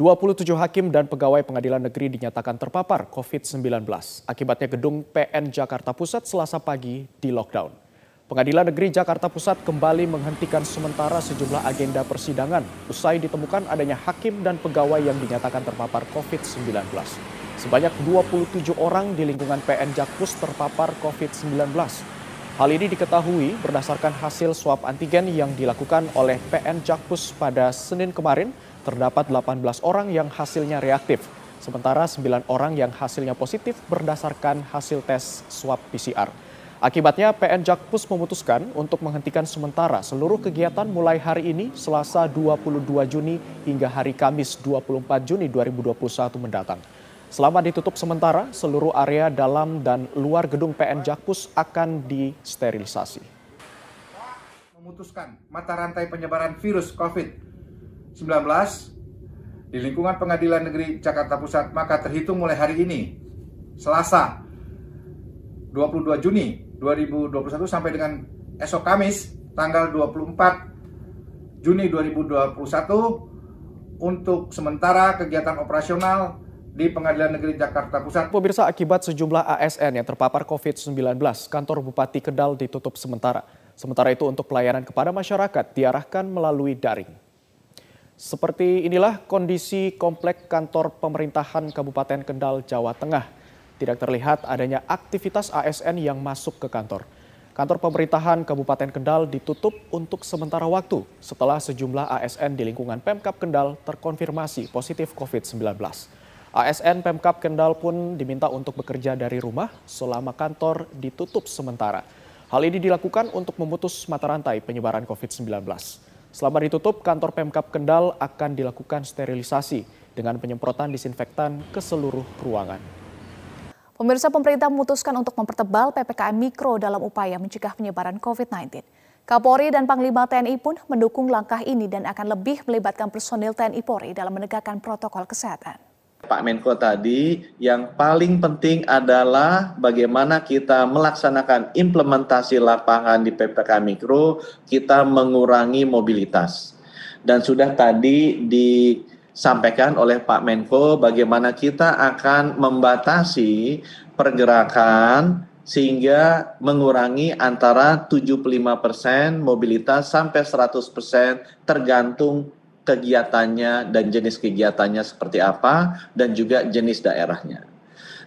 27 hakim dan pegawai pengadilan negeri dinyatakan terpapar COVID-19. Akibatnya gedung PN Jakarta Pusat selasa pagi di lockdown. Pengadilan Negeri Jakarta Pusat kembali menghentikan sementara sejumlah agenda persidangan usai ditemukan adanya hakim dan pegawai yang dinyatakan terpapar COVID-19. Sebanyak 27 orang di lingkungan PN Jakpus terpapar COVID-19. Hal ini diketahui berdasarkan hasil swab antigen yang dilakukan oleh PN Jakpus pada Senin kemarin terdapat 18 orang yang hasilnya reaktif, sementara 9 orang yang hasilnya positif berdasarkan hasil tes swab PCR. Akibatnya PN Jakpus memutuskan untuk menghentikan sementara seluruh kegiatan mulai hari ini Selasa 22 Juni hingga hari Kamis 24 Juni 2021 mendatang. Selama ditutup sementara, seluruh area dalam dan luar gedung PN Jakpus akan disterilisasi. Memutuskan mata rantai penyebaran virus COVID 19 di lingkungan Pengadilan Negeri Jakarta Pusat maka terhitung mulai hari ini Selasa 22 Juni 2021 sampai dengan esok Kamis tanggal 24 Juni 2021 untuk sementara kegiatan operasional di Pengadilan Negeri Jakarta Pusat. Pemirsa akibat sejumlah ASN yang terpapar COVID-19, kantor Bupati Kendal ditutup sementara. Sementara itu untuk pelayanan kepada masyarakat diarahkan melalui daring. Seperti inilah kondisi komplek kantor pemerintahan Kabupaten Kendal, Jawa Tengah. Tidak terlihat adanya aktivitas ASN yang masuk ke kantor. Kantor pemerintahan Kabupaten Kendal ditutup untuk sementara waktu setelah sejumlah ASN di lingkungan Pemkap Kendal terkonfirmasi positif COVID-19. ASN Pemkap Kendal pun diminta untuk bekerja dari rumah selama kantor ditutup sementara. Hal ini dilakukan untuk memutus mata rantai penyebaran COVID-19. Selama ditutup, kantor Pemkap Kendal akan dilakukan sterilisasi dengan penyemprotan disinfektan ke seluruh ruangan. Pemirsa pemerintah memutuskan untuk mempertebal PPKM Mikro dalam upaya mencegah penyebaran COVID-19. Kapolri dan Panglima TNI pun mendukung langkah ini dan akan lebih melibatkan personil TNI Polri dalam menegakkan protokol kesehatan. Pak Menko tadi, yang paling penting adalah bagaimana kita melaksanakan implementasi lapangan di PPK Mikro, kita mengurangi mobilitas. Dan sudah tadi disampaikan oleh Pak Menko bagaimana kita akan membatasi pergerakan sehingga mengurangi antara 75% mobilitas sampai 100% tergantung kegiatannya dan jenis kegiatannya seperti apa dan juga jenis daerahnya.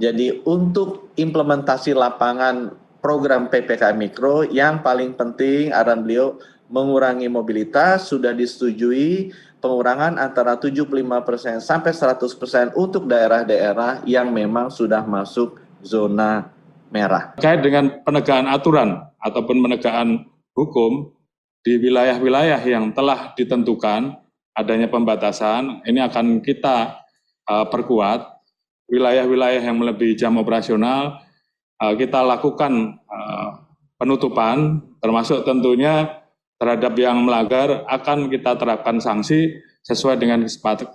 Jadi untuk implementasi lapangan program PPK Mikro yang paling penting arahan beliau mengurangi mobilitas sudah disetujui pengurangan antara 75% sampai 100% untuk daerah-daerah yang memang sudah masuk zona merah. Terkait dengan penegakan aturan ataupun penegakan hukum di wilayah-wilayah yang telah ditentukan adanya pembatasan ini akan kita uh, perkuat wilayah-wilayah yang melebihi jam operasional uh, kita lakukan uh, penutupan termasuk tentunya terhadap yang melanggar akan kita terapkan sanksi sesuai dengan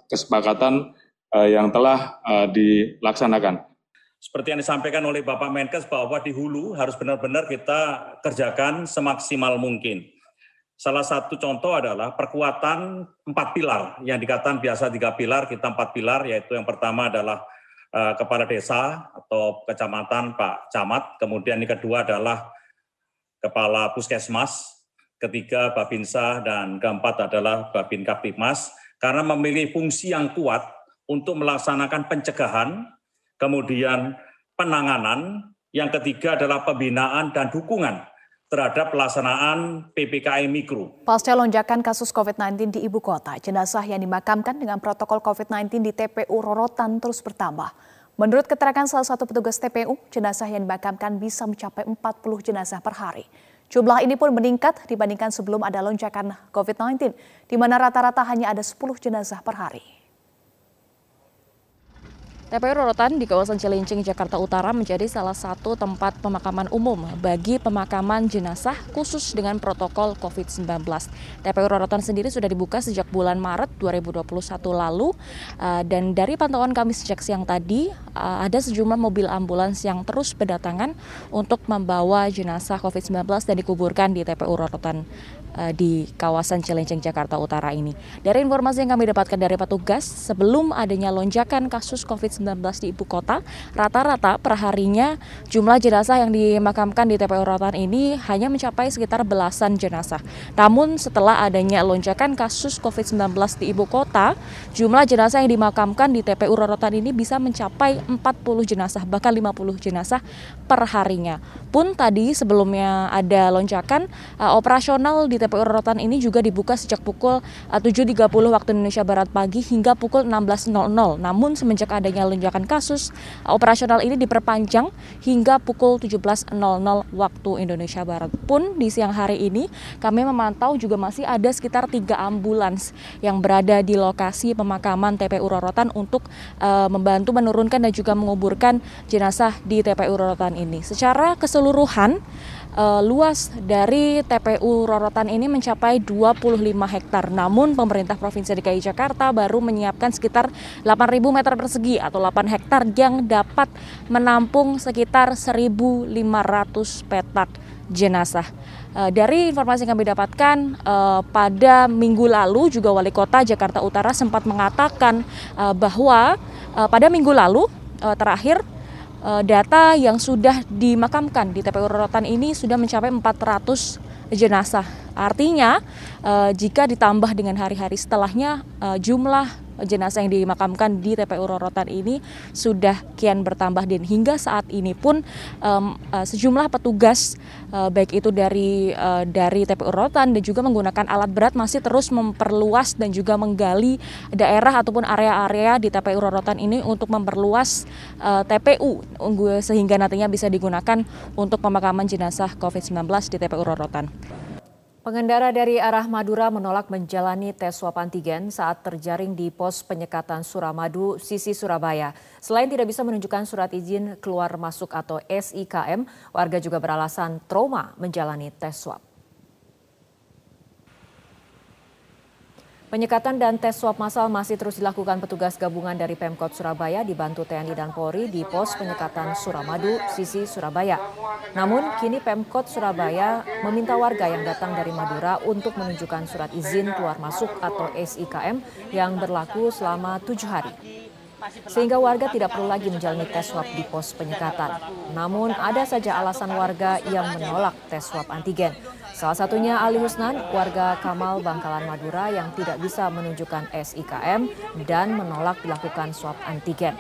kesepakatan uh, yang telah uh, dilaksanakan. Seperti yang disampaikan oleh Bapak Menkes bahwa di hulu harus benar-benar kita kerjakan semaksimal mungkin Salah satu contoh adalah perkuatan empat pilar. Yang dikatakan biasa tiga pilar, kita empat pilar, yaitu yang pertama adalah uh, kepala desa atau kecamatan Pak Camat, kemudian yang kedua adalah kepala puskesmas, ketiga Babinsa, dan keempat adalah Babin Kaptipmas, karena memiliki fungsi yang kuat untuk melaksanakan pencegahan, kemudian penanganan, yang ketiga adalah pembinaan dan dukungan terhadap pelaksanaan PPKM Mikro. Pasca lonjakan kasus COVID-19 di ibu kota, jenazah yang dimakamkan dengan protokol COVID-19 di TPU Rorotan terus bertambah. Menurut keterangan salah satu petugas TPU, jenazah yang dimakamkan bisa mencapai 40 jenazah per hari. Jumlah ini pun meningkat dibandingkan sebelum ada lonjakan COVID-19, di mana rata-rata hanya ada 10 jenazah per hari. TPU Rorotan di kawasan Cilincing, Jakarta Utara menjadi salah satu tempat pemakaman umum bagi pemakaman jenazah khusus dengan protokol COVID-19. TPU Rorotan sendiri sudah dibuka sejak bulan Maret 2021 lalu eh, dan dari pantauan kami sejak siang tadi ada sejumlah mobil ambulans yang terus berdatangan untuk membawa jenazah COVID-19 dan dikuburkan di TPU Rorotan uh, di kawasan Cilincing Jakarta Utara ini. Dari informasi yang kami dapatkan dari petugas, sebelum adanya lonjakan kasus COVID-19 di ibu kota, rata-rata perharinya jumlah jenazah yang dimakamkan di TPU Rorotan ini hanya mencapai sekitar belasan jenazah. Namun setelah adanya lonjakan kasus COVID-19 di ibu kota, jumlah jenazah yang dimakamkan di TPU Rorotan ini bisa mencapai 40 jenazah, bahkan 50 jenazah per harinya. Pun tadi sebelumnya ada lonjakan uh, operasional di TPU Rorotan ini juga dibuka sejak pukul 7.30 eh, waktu Indonesia Barat pagi hingga pukul 16.00. Namun semenjak adanya lonjakan kasus, eh, operasional ini diperpanjang hingga pukul 17.00 waktu Indonesia Barat. Pun di siang hari ini kami memantau juga masih ada sekitar tiga ambulans yang berada di lokasi pemakaman TPU Rorotan untuk uh, membantu menurunkan dan juga menguburkan jenazah di TPU Rorotan ini. Secara keseluruhan uh, luas dari TPU Rorotan ini mencapai 25 hektar. Namun pemerintah Provinsi DKI Jakarta baru menyiapkan sekitar 8.000 meter persegi atau 8 hektar yang dapat menampung sekitar 1.500 petak jenazah. Uh, dari informasi yang kami dapatkan uh, pada minggu lalu juga wali kota Jakarta Utara sempat mengatakan bahwa pada minggu lalu terakhir data yang sudah dimakamkan di TPU Rorotan ini sudah mencapai 400 jenazah. Artinya uh, jika ditambah dengan hari-hari setelahnya uh, jumlah jenazah yang dimakamkan di TPU Rorotan ini sudah kian bertambah dan hingga saat ini pun uh, sejumlah petugas baik itu dari dari TPU Rorotan dan juga menggunakan alat berat masih terus memperluas dan juga menggali daerah ataupun area-area di TPU Rorotan ini untuk memperluas TPU sehingga nantinya bisa digunakan untuk pemakaman jenazah COVID-19 di TPU Rorotan. Pengendara dari arah Madura menolak menjalani tes swab antigen saat terjaring di pos penyekatan Suramadu, sisi Surabaya. Selain tidak bisa menunjukkan surat izin keluar masuk atau SIKM, warga juga beralasan trauma menjalani tes swab. Penyekatan dan tes swab masal masih terus dilakukan petugas gabungan dari Pemkot Surabaya dibantu TNI dan Polri di pos penyekatan Suramadu, sisi Surabaya. Namun kini Pemkot Surabaya meminta warga yang datang dari Madura untuk menunjukkan surat izin keluar masuk atau SIKM yang berlaku selama tujuh hari sehingga warga tidak perlu lagi menjalani tes swab di pos penyekatan. Namun ada saja alasan warga yang menolak tes swab antigen. Salah satunya Ali Husnan, warga Kamal Bangkalan Madura yang tidak bisa menunjukkan SIKM dan menolak dilakukan swab antigen.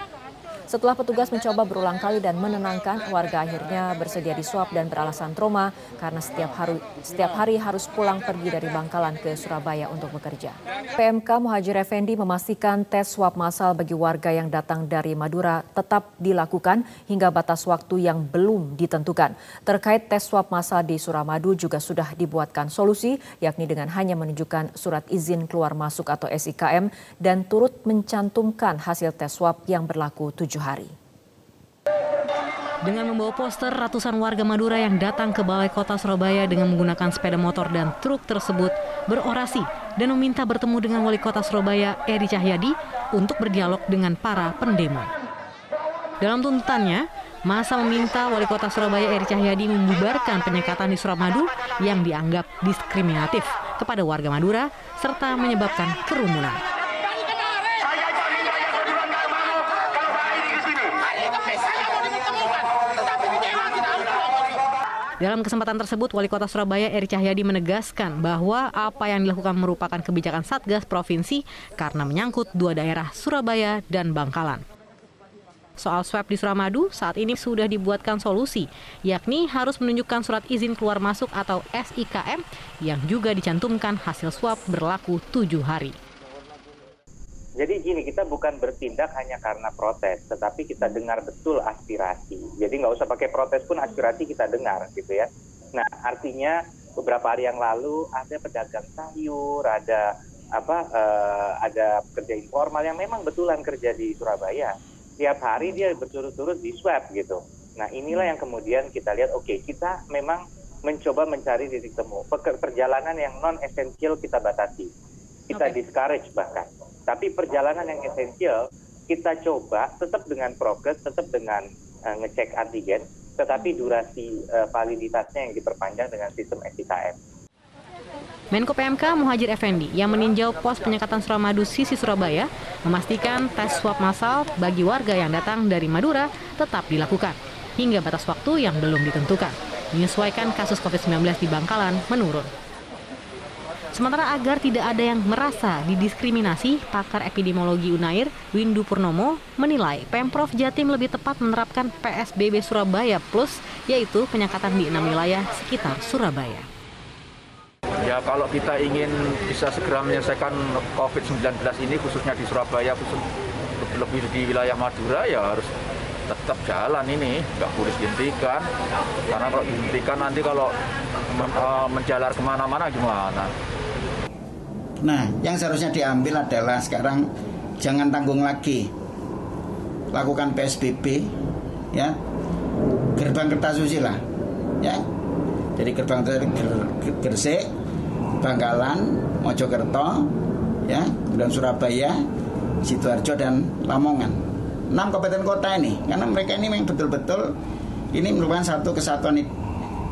Setelah petugas mencoba berulang kali dan menenangkan, warga akhirnya bersedia disuap dan beralasan trauma karena setiap hari, setiap hari harus pulang pergi dari Bangkalan ke Surabaya untuk bekerja. PMK Muhajir Effendi memastikan tes swab massal bagi warga yang datang dari Madura tetap dilakukan hingga batas waktu yang belum ditentukan. Terkait tes swab massal di Suramadu juga sudah dibuatkan solusi, yakni dengan hanya menunjukkan surat izin keluar masuk atau SIKM dan turut mencantumkan hasil tes swab yang berlaku tujuh hari. Dengan membawa poster, ratusan warga Madura yang datang ke Balai Kota Surabaya dengan menggunakan sepeda motor dan truk tersebut berorasi dan meminta bertemu dengan Wali Kota Surabaya, Eri Cahyadi, untuk berdialog dengan para pendemo. Dalam tuntutannya, masa meminta Wali Kota Surabaya Eri Cahyadi membubarkan penyekatan di Suramadu yang dianggap diskriminatif kepada warga Madura serta menyebabkan kerumunan. Dalam kesempatan tersebut, Wali Kota Surabaya Eri Cahyadi menegaskan bahwa apa yang dilakukan merupakan kebijakan Satgas Provinsi karena menyangkut dua daerah Surabaya dan Bangkalan. Soal swab di Suramadu, saat ini sudah dibuatkan solusi, yakni harus menunjukkan surat izin keluar masuk atau SIKM yang juga dicantumkan hasil swab berlaku tujuh hari. Jadi gini, kita bukan bertindak hanya karena protes, tetapi kita dengar betul aspirasi. Jadi nggak usah pakai protes pun aspirasi kita dengar, gitu ya. Nah, artinya beberapa hari yang lalu ada pedagang sayur, ada apa, uh, ada pekerja informal yang memang betulan kerja di Surabaya. Tiap hari dia berturut-turut di swab gitu. Nah, inilah yang kemudian kita lihat, oke, okay, kita memang mencoba mencari titik temu. Perjalanan yang non esensial kita batasi, kita okay. discourage bahkan tapi perjalanan yang esensial kita coba tetap dengan progres, tetap dengan uh, ngecek antigen, tetapi durasi uh, validitasnya yang diperpanjang dengan sistem SIKM. Menko PMK Muhajir Effendi yang meninjau pos penyekatan Suramadu sisi Surabaya memastikan tes swab massal bagi warga yang datang dari Madura tetap dilakukan hingga batas waktu yang belum ditentukan. Menyesuaikan kasus COVID-19 di Bangkalan menurun. Sementara agar tidak ada yang merasa didiskriminasi, pakar epidemiologi Unair, Windu Purnomo, menilai Pemprov Jatim lebih tepat menerapkan PSBB Surabaya Plus, yaitu penyekatan di enam wilayah sekitar Surabaya. Ya kalau kita ingin bisa segera menyelesaikan COVID-19 ini khususnya di Surabaya, khusus lebih di wilayah Madura ya harus tetap jalan ini, nggak boleh dihentikan. Karena kalau dihentikan nanti kalau eh, menjalar ke mana-mana gimana? Nah, yang seharusnya diambil adalah sekarang jangan tanggung lagi. Lakukan PSBB ya. Gerbang Kertasusila ya. Jadi gerbang ger, Gresik, Bangkalan, Mojokerto, ya, kemudian Surabaya, Sidoarjo dan Lamongan. Enam kabupaten kota ini, karena mereka ini memang betul-betul ini merupakan satu kesatuan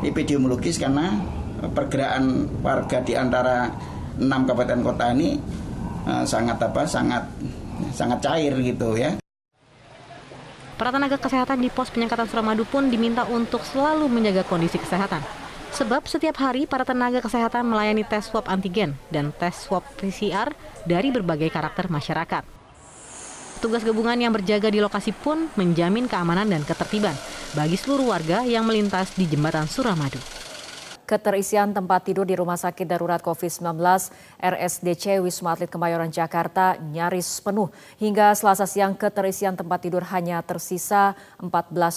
epidemiologis karena pergerakan warga di antara enam kabupaten kota ini uh, sangat apa sangat sangat cair gitu ya. Para tenaga kesehatan di pos penyekatan Suramadu pun diminta untuk selalu menjaga kondisi kesehatan. Sebab setiap hari para tenaga kesehatan melayani tes swab antigen dan tes swab PCR dari berbagai karakter masyarakat. Tugas gabungan yang berjaga di lokasi pun menjamin keamanan dan ketertiban bagi seluruh warga yang melintas di jembatan Suramadu. Keterisian tempat tidur di Rumah Sakit Darurat COVID-19 RSDC Wisma Atlet Kemayoran Jakarta nyaris penuh. Hingga selasa siang keterisian tempat tidur hanya tersisa 14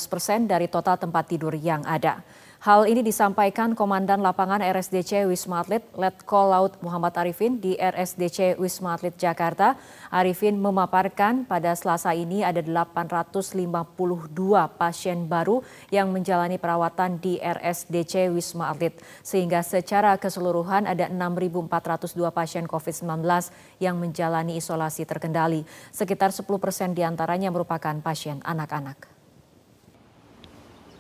persen dari total tempat tidur yang ada. Hal ini disampaikan Komandan Lapangan RSDC Wisma Atlet Letkol Laut Muhammad Arifin di RSDC Wisma Atlet Jakarta. Arifin memaparkan pada selasa ini ada 852 pasien baru yang menjalani perawatan di RSDC Wisma Atlet. Sehingga secara keseluruhan ada 6.402 pasien COVID-19 yang menjalani isolasi terkendali. Sekitar 10 persen di antaranya merupakan pasien anak-anak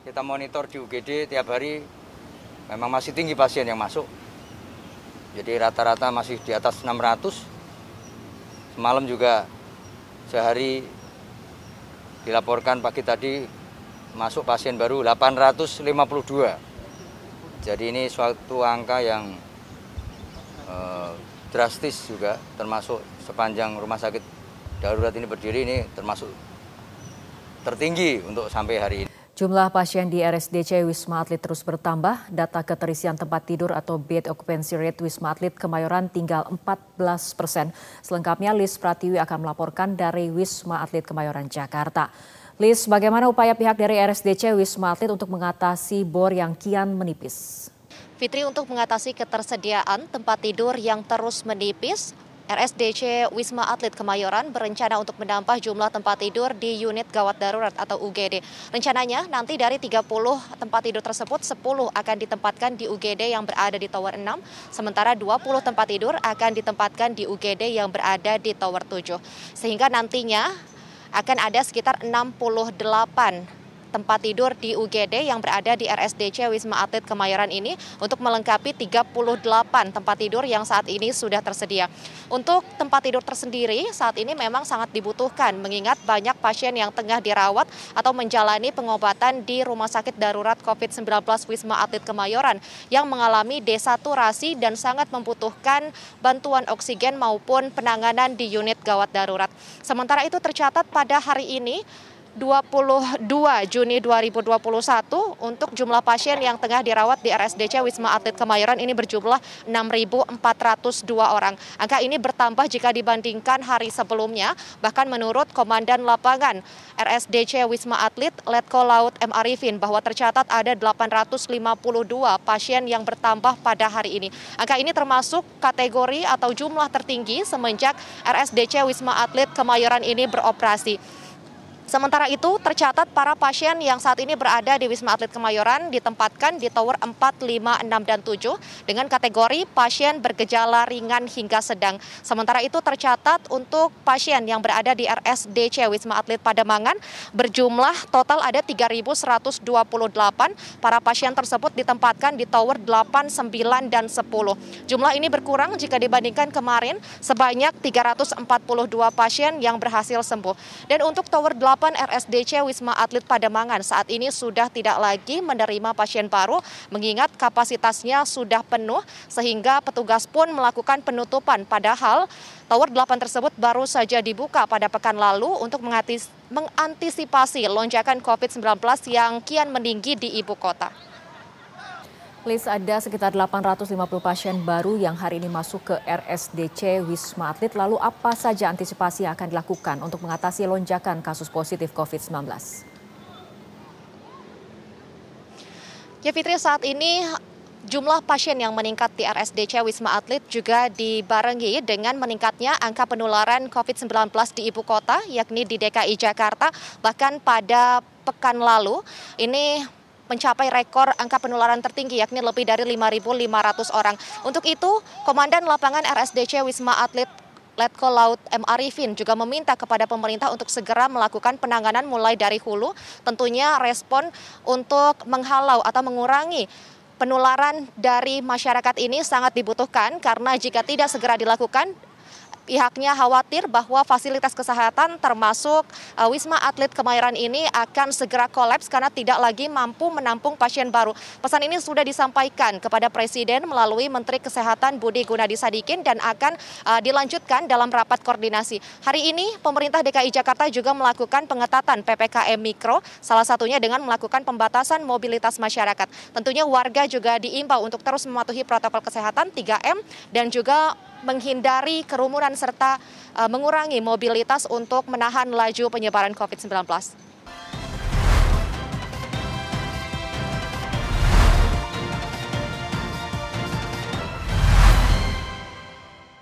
kita monitor di UGD tiap hari memang masih tinggi pasien yang masuk. Jadi rata-rata masih di atas 600. Semalam juga sehari dilaporkan pagi tadi masuk pasien baru 852. Jadi ini suatu angka yang eh, drastis juga termasuk sepanjang rumah sakit darurat ini berdiri ini termasuk tertinggi untuk sampai hari ini. Jumlah pasien di RSDC Wisma Atlet terus bertambah. Data keterisian tempat tidur atau bed occupancy rate Wisma Atlet Kemayoran tinggal 14 persen. Selengkapnya Lis Pratiwi akan melaporkan dari Wisma Atlet Kemayoran Jakarta. Lis, bagaimana upaya pihak dari RSDC Wisma Atlet untuk mengatasi bor yang kian menipis? Fitri untuk mengatasi ketersediaan tempat tidur yang terus menipis, RSDC Wisma Atlet Kemayoran berencana untuk menambah jumlah tempat tidur di unit gawat darurat atau UGD. Rencananya nanti dari 30 tempat tidur tersebut 10 akan ditempatkan di UGD yang berada di Tower 6, sementara 20 tempat tidur akan ditempatkan di UGD yang berada di Tower 7. Sehingga nantinya akan ada sekitar 68 tempat tidur di UGD yang berada di RSDC Wisma Atlet Kemayoran ini untuk melengkapi 38 tempat tidur yang saat ini sudah tersedia. Untuk tempat tidur tersendiri saat ini memang sangat dibutuhkan mengingat banyak pasien yang tengah dirawat atau menjalani pengobatan di Rumah Sakit Darurat COVID-19 Wisma Atlet Kemayoran yang mengalami desaturasi dan sangat membutuhkan bantuan oksigen maupun penanganan di unit gawat darurat. Sementara itu tercatat pada hari ini 22 Juni 2021 untuk jumlah pasien yang tengah dirawat di RSDC Wisma Atlet Kemayoran ini berjumlah 6.402 orang. Angka ini bertambah jika dibandingkan hari sebelumnya. Bahkan menurut Komandan Lapangan RSDC Wisma Atlet Letko Laut M. Arifin bahwa tercatat ada 852 pasien yang bertambah pada hari ini. Angka ini termasuk kategori atau jumlah tertinggi semenjak RSDC Wisma Atlet Kemayoran ini beroperasi. Sementara itu, tercatat para pasien yang saat ini berada di Wisma Atlet Kemayoran ditempatkan di tower 4, 5, 6, dan 7 dengan kategori pasien bergejala ringan hingga sedang. Sementara itu tercatat untuk pasien yang berada di RSDC Wisma Atlet Pademangan berjumlah total ada 3.128. Para pasien tersebut ditempatkan di tower 8, 9, dan 10. Jumlah ini berkurang jika dibandingkan kemarin sebanyak 342 pasien yang berhasil sembuh. Dan untuk tower 8 RSDC Wisma Atlet Pademangan saat ini sudah tidak lagi menerima pasien baru mengingat kapasitasnya sudah penuh sehingga petugas pun melakukan penutupan padahal Tower 8 tersebut baru saja dibuka pada pekan lalu untuk mengantisipasi lonjakan COVID-19 yang kian meninggi di ibu kota. Lis ada sekitar 850 pasien baru yang hari ini masuk ke RSDC Wisma Atlet. Lalu apa saja antisipasi yang akan dilakukan untuk mengatasi lonjakan kasus positif COVID-19? Ya Fitri, saat ini jumlah pasien yang meningkat di RSDC Wisma Atlet juga dibarengi dengan meningkatnya angka penularan COVID-19 di ibu kota, yakni di DKI Jakarta. Bahkan pada pekan lalu, ini mencapai rekor angka penularan tertinggi yakni lebih dari 5.500 orang. Untuk itu, Komandan Lapangan RSDC Wisma Atlet Letko Laut M. Arifin juga meminta kepada pemerintah untuk segera melakukan penanganan mulai dari hulu, tentunya respon untuk menghalau atau mengurangi penularan dari masyarakat ini sangat dibutuhkan karena jika tidak segera dilakukan pihaknya khawatir bahwa fasilitas kesehatan termasuk uh, Wisma Atlet Kemayoran ini akan segera kolaps karena tidak lagi mampu menampung pasien baru. Pesan ini sudah disampaikan kepada Presiden melalui Menteri Kesehatan Budi Gunadi Sadikin dan akan uh, dilanjutkan dalam rapat koordinasi. Hari ini pemerintah DKI Jakarta juga melakukan pengetatan PPKM Mikro, salah satunya dengan melakukan pembatasan mobilitas masyarakat. Tentunya warga juga diimbau untuk terus mematuhi protokol kesehatan 3M dan juga menghindari kerumunan serta uh, mengurangi mobilitas untuk menahan laju penyebaran COVID-19.